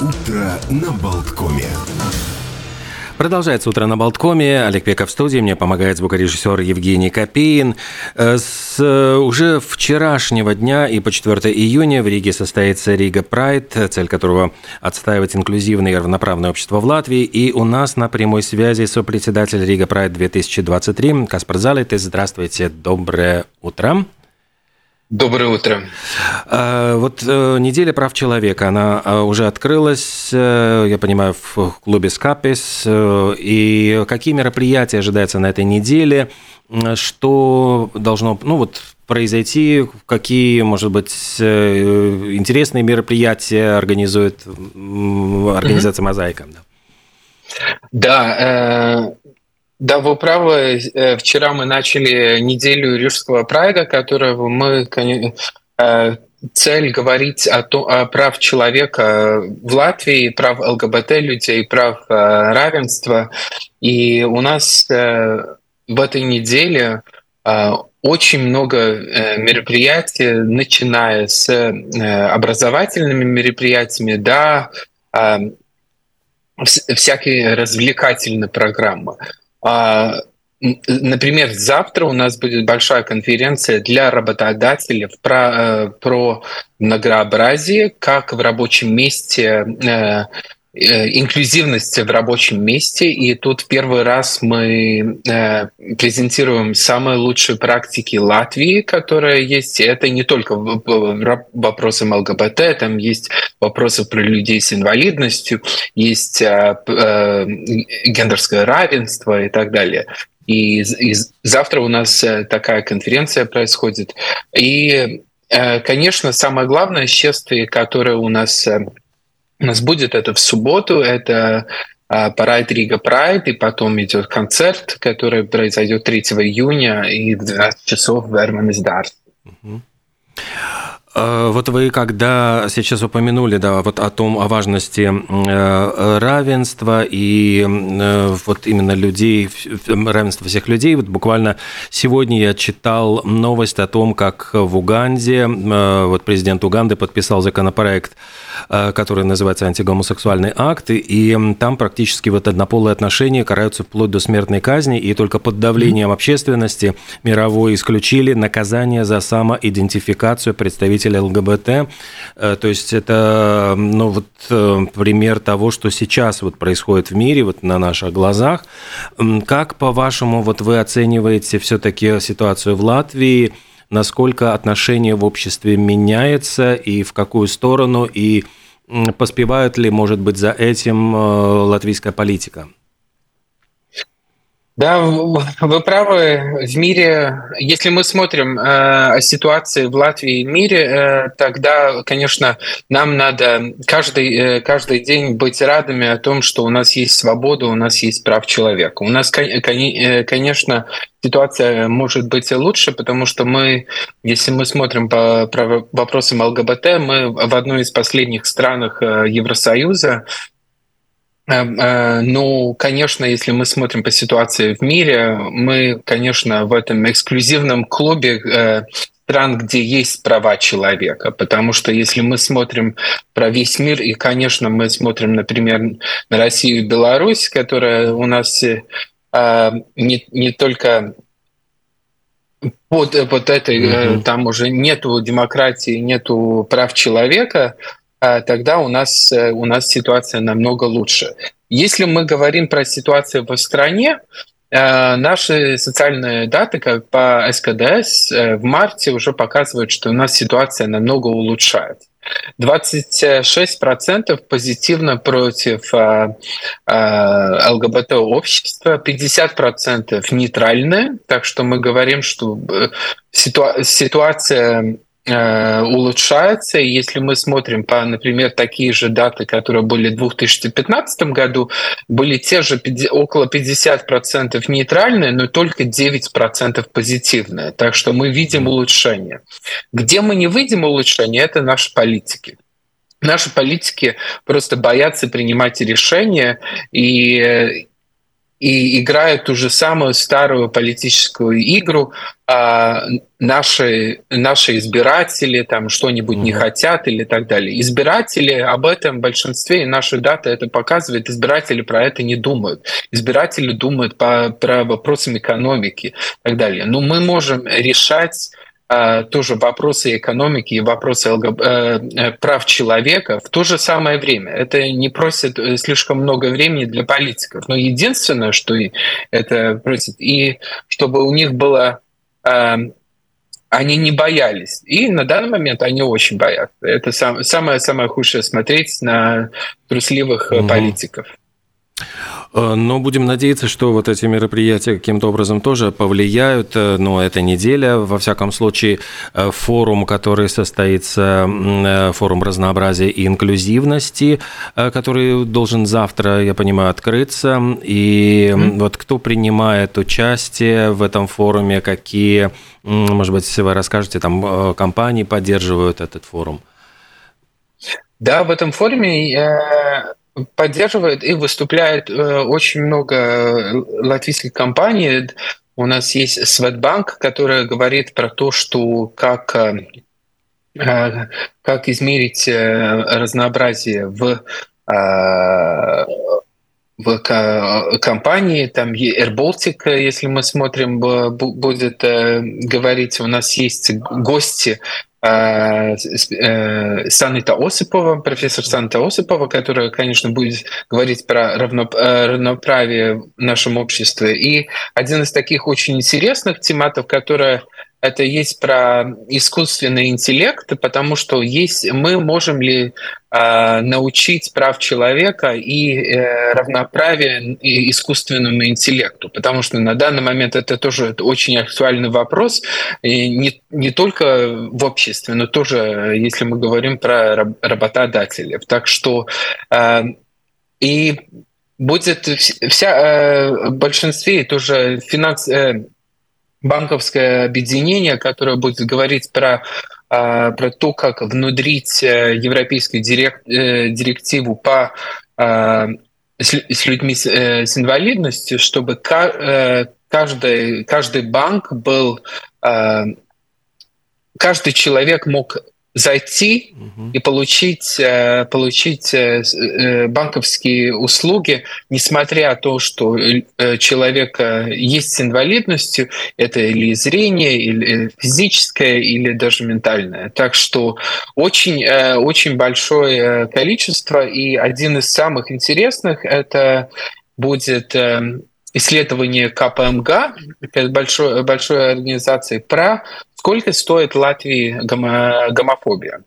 Утро на Болткоме. Продолжается «Утро на Болткоме». Олег Пеков в студии. Мне помогает звукорежиссер Евгений Копеин. Э, с уже вчерашнего дня и по 4 июня в Риге состоится Рига Прайд, цель которого – отстаивать инклюзивное и равноправное общество в Латвии. И у нас на прямой связи сопредседатель Рига Прайд 2023 Каспар Залитис. Здравствуйте, доброе утро. Доброе утро. А, вот э, неделя прав человека, она а, уже открылась, э, я понимаю, в клубе Скапис. Э, и какие мероприятия ожидаются на этой неделе? Что должно ну, вот, произойти? Какие, может быть, интересные мероприятия организует организация «Мозаика»? Да, да, вы правы. Э, вчера мы начали неделю Рижского прайда, которого мы э, цель говорить о, том, о прав человека в Латвии, прав ЛГБТ людей, прав э, равенства. И у нас в этой неделе очень много мероприятий, начиная с образовательными мероприятиями до всякие развлекательные программы. А, например, завтра у нас будет большая конференция для работодателей про, э, про многообразие, как в рабочем месте э, Э, инклюзивность в рабочем месте. И тут первый раз мы э, презентируем самые лучшие практики Латвии, которые есть. Это не только вопросы ЛГБТ, там есть вопросы про людей с инвалидностью, есть э, гендерское равенство и так далее. И, и завтра у нас такая конференция происходит. И, конечно, самое главное шествие, которое у нас у нас будет это в субботу, это Парайд Рига Прайд, и потом идет концерт, который произойдет 3 июня и в 12 часов в Эрманес вот вы когда сейчас упомянули, да, вот о том, о важности э, равенства и э, вот именно людей, равенства всех людей, вот буквально сегодня я читал новость о том, как в Уганде, э, вот президент Уганды подписал законопроект Э, который называется «Антигомосексуальный акт», и там практически вот однополые отношения караются вплоть до смертной казни, и только под давлением общественности мировой исключили наказание за самоидентификацию представителя ЛГБТ. Э, то есть это ну, вот, э, пример того, что сейчас вот происходит в мире, вот на наших глазах. Как, по-вашему, вот вы оцениваете все-таки ситуацию в Латвии – насколько отношение в обществе меняется и в какую сторону, и поспевает ли, может быть, за этим э, латвийская политика? Да, вы правы. В мире, если мы смотрим э, ситуации в Латвии и мире, э, тогда, конечно, нам надо каждый, э, каждый день быть радами о том, что у нас есть свобода, у нас есть прав человека. У нас, э, конечно, ситуация может быть и лучше, потому что мы, если мы смотрим по вопросам ЛГБТ, мы в одной из последних странах э, Евросоюза, ну, конечно, если мы смотрим по ситуации в мире, мы, конечно, в этом эксклюзивном клубе э, стран, где есть права человека. Потому что если мы смотрим про весь мир, и, конечно, мы смотрим, например, на Россию и Беларусь, которая у нас э, не, не только под вот этой, mm-hmm. там уже нету демократии, нету прав человека, тогда у нас, э, у нас ситуация намного лучше. Если мы говорим про ситуацию в стране, э, Наши социальные даты как по СКДС э, в марте уже показывают, что у нас ситуация намного улучшается. 26% позитивно против ЛГБТ-общества, 50% нейтральные. Так что мы говорим, что ситуация Э, улучшается. И если мы смотрим по, например, такие же даты, которые были в 2015 году, были те же около 50% нейтральные, но только 9% позитивные. Так что мы видим улучшение. Где мы не видим улучшения, это наши политики. Наши политики просто боятся принимать решения, и и играют ту же самую старую политическую игру. А наши, наши избиратели там что-нибудь mm-hmm. не хотят или так далее. Избиратели об этом в большинстве, и наши даты это показывает, избиратели про это не думают. Избиратели думают по, про вопросам экономики и так далее. Но мы можем решать тоже вопросы экономики и вопросы ЛГБ, э, э, прав человека в то же самое время. Это не просит э, слишком много времени для политиков. Но единственное, что это просит, и чтобы у них было они не боялись. И на данный момент они очень боятся. Это самое-самое худшее смотреть на трусливых угу. политиков. Э, но будем надеяться, что вот эти мероприятия каким-то образом тоже повлияют. Э, но эта неделя, во всяком случае, э, форум, который состоится, форум разнообразия и инклюзивности, который должен завтра, я понимаю, открыться. И mm-hmm. вот кто принимает участие в этом форуме, какие, может быть, вы расскажете, там компании поддерживают этот форум? Да, в этом форуме поддерживает и выступляет э, очень много латвийских компаний. У нас есть Светбанк, которая говорит про то, что как э, э, как измерить разнообразие в в компании, там AirBaltic, если мы смотрим, будет говорить, у нас есть гости Э, э, Санита Осипова, профессор Санита Осипова, которая, конечно, будет говорить про э, равноправие в нашем обществе. И один из таких очень интересных тематов, которая это есть про искусственный интеллект, потому что есть мы можем ли э, научить прав человека и э, равноправие и искусственному интеллекту, потому что на данный момент это тоже очень актуальный вопрос, и не, не только в обществе, но тоже, если мы говорим про работодателей. Так что э, и будет вся э, большинстве тоже финанс э, банковское объединение, которое будет говорить про а, про то, как внедрить э, европейскую э, директиву по а, с людьми э, с инвалидностью, чтобы каждый, каждый банк был, а, каждый человек мог зайти угу. и получить, э, получить э, э, банковские услуги, несмотря на то, что человек есть с инвалидностью, это или зрение, или физическое, или даже ментальное. Так что очень, очень большое количество, и один из самых интересных это будет исследование КПМГ, большой, большой организации, про сколько стоит Латвии гомо, гомофобия.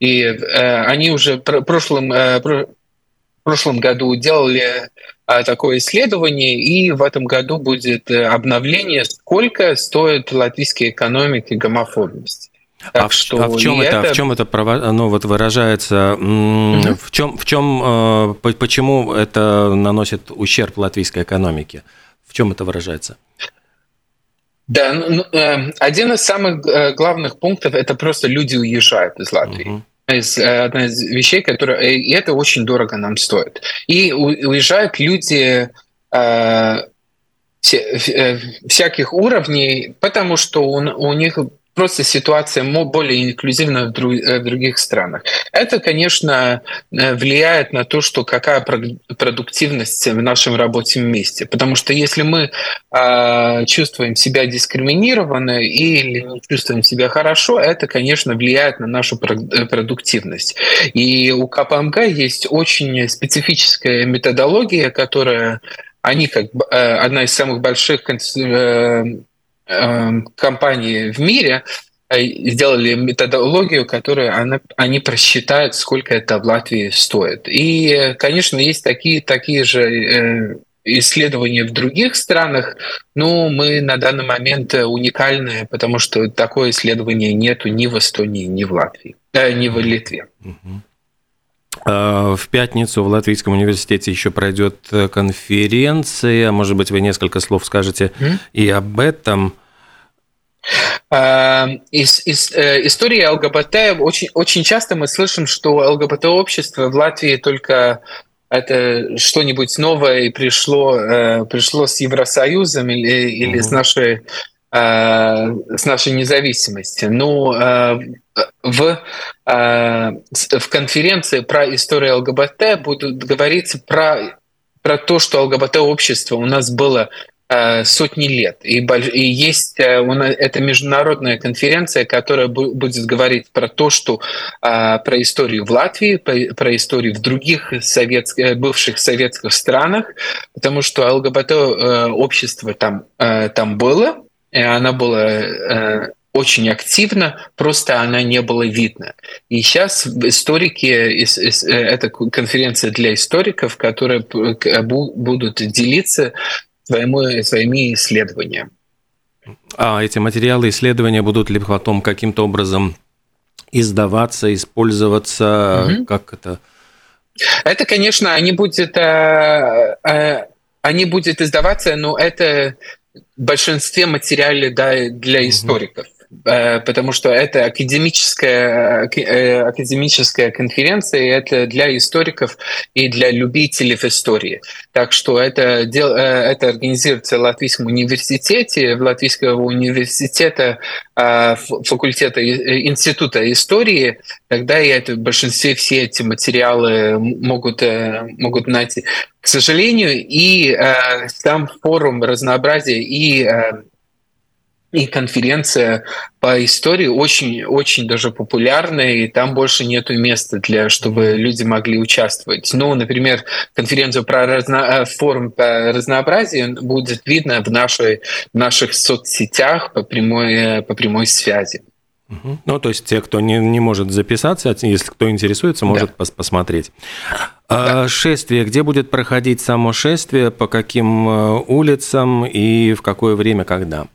И э, они уже в прошлом, э, в прошлом году делали э, такое исследование, и в этом году будет э, обновление, сколько стоит латвийской экономике гомофобность. Так а, что а в чем это, это, в чем это ну, вот выражается? В чем, в чем, э, почему это наносит ущерб латвийской экономике? В чем это выражается? Да, ну, э, один из самых э, главных пунктов это просто люди уезжают из Латвии. Угу. Из, одна из вещей, которые и это очень дорого нам стоит. И уезжают люди э, всяких уровней, потому что у, у них просто ситуация более инклюзивна в, э, других странах. Это, конечно, э, влияет на то, что какая продуктивность в нашем рабочем месте. Потому что если мы э, чувствуем себя дискриминированно или не чувствуем себя хорошо, это, конечно, влияет на нашу э, продуктивность. И у КПМГ есть очень специфическая методология, которая они как одна из самых больших компании в мире э, сделали методологию, которую она, они просчитают, сколько это в Латвии стоит. И, конечно, есть такие, такие же э, исследования в других странах, но мы на данный момент уникальные, потому что такое исследование нету ни в Эстонии, ни в Латвии, э, ни в Литве. А, в пятницу в Латвийском университете еще пройдет э, конференция. Может быть, вы несколько слов скажете mm-hmm. и об этом. А, из, из, э, истории ЛГБТ очень, очень часто мы слышим, что ЛГБТ-общество в Латвии только это что-нибудь новое пришло, э, пришло с Евросоюзом или, или mm-hmm. с нашей с нашей независимости. Ну, в, в конференции про историю ЛГБТ будут говориться про, про то, что ЛГБТ-общество у нас было Э, сотни лет. И, и есть э, это международная конференция, которая будет говорить про то, что э, про историю в Латвии, про историю в других советских, бывших советских странах, потому что ЛГБТ общество там, там было, и оно было очень активно, просто она не было видно. И сейчас историки, это конференция для историков, которые будут делиться своему, своими исследованиями. А эти материалы исследования будут ли потом каким-то образом издаваться, использоваться? Угу. Как это? Это, конечно, они будут, э, э, они будут издаваться, но это в большинстве материалов да, для историков. Э, потому что это академическая, э, академическая конференция, и это для историков и для любителей истории. Так что это, э, это организируется в Латвийском университете, в Латвийского университета факультета Института истории, тогда и это в большинстве все эти материалы могут, могут найти. К сожалению, и там форум разнообразия и и конференция по истории очень, очень даже популярная, и там больше нету места для, чтобы люди могли участвовать. Ну, например, конференцию про разно... Э, форум по разнообразию будет видно в, нашей, в наших соцсетях по прямой, э, по прямой связи. Ну, то есть те, кто не, не может записаться, если кто интересуется, может да. пос посмотреть. Да. А, шествие, где будет проходить само шествие, по каким э, улицам и в какое время, когда?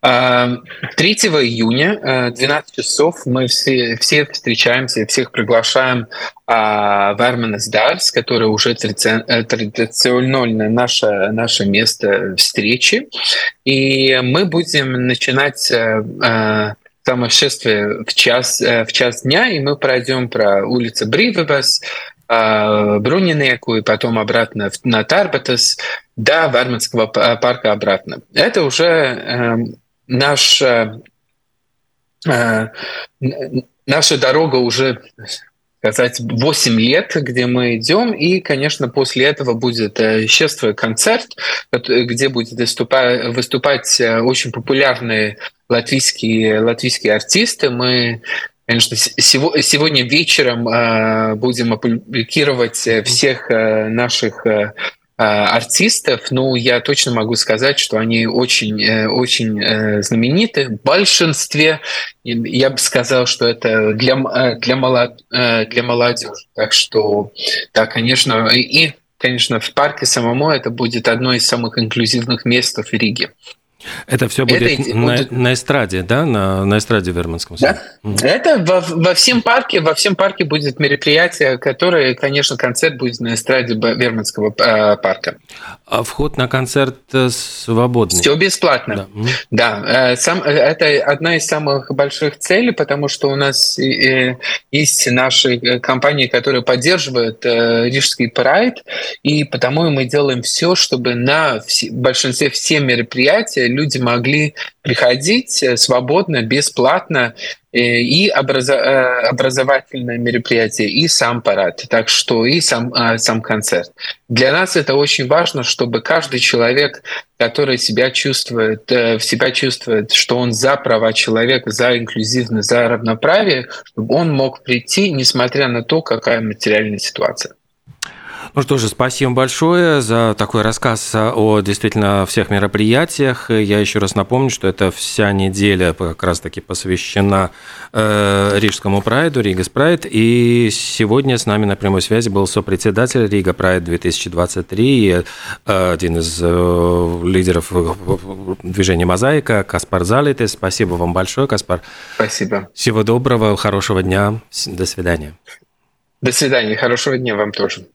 3 июня, 12 э, часов, мы все, все встречаемся, всех приглашаем а, в Эрменес Дарс, который уже э, традиционно наше, наше место встречи. И мы будем начинать э, самое шествие в час, в час дня, и мы пройдем про улицу Бривебас, Брунинеку и потом обратно на Тарбатас до Варманского парка обратно. Это уже эм, наша, э, наша дорога уже сказать, 8 лет, где мы идем, и, конечно, после этого будет шествие концерт, где будет выступать, выступать э, очень популярные латвийские, латвийские артисты. Мы Конечно, сегодня вечером э, будем опубликовать всех наших а, артистов, ну, я точно могу сказать, что они очень, э, очень э, знамениты. В большинстве, я бы сказал, что это для, э, для, молод, для молодежи. Так что, да, конечно, и, конечно, в парке самому это будет одно из самых инклюзивных мест в Риге. Это все будет, это, на, будет... на эстраде, да, на, на эстраде Верманском Да. Угу. Это во, во всем парке, во всем парке будет мероприятие, которое, конечно, концерт будет на эстраде Верманского э, парка. А вход на концерт э, свободный? Все бесплатно. Да, угу. да. Э, сам, это одна из самых больших целей, потому что у нас есть наши компании, которые поддерживают Рижский прайд, и потому мы делаем все, чтобы на большинстве все мероприятия люди могли приходить э, свободно, бесплатно э, и образо- образовательное мероприятие, и сам парад, так что и сам, э, сам концерт. Для нас это очень важно, чтобы каждый человек, который себя чувствует, в себя чувствует, что он за права человека, за инклюзивность, за равноправие, чтобы он мог прийти, несмотря на то, какая материальная ситуация. Ну что же, спасибо большое за такой рассказ о действительно всех мероприятиях. Я еще раз напомню, что это вся неделя как раз-таки посвящена э, Рижскому прайду, Рига Прайд. И сегодня с нами на прямой связи был сопредседатель Рига Прайд 2023, э, один из э, лидеров движения «Мозаика» Каспар Залитес. Спасибо вам большое, Каспар. Спасибо. Всего доброго, хорошего дня. До свидания. До свидания, хорошего дня вам тоже.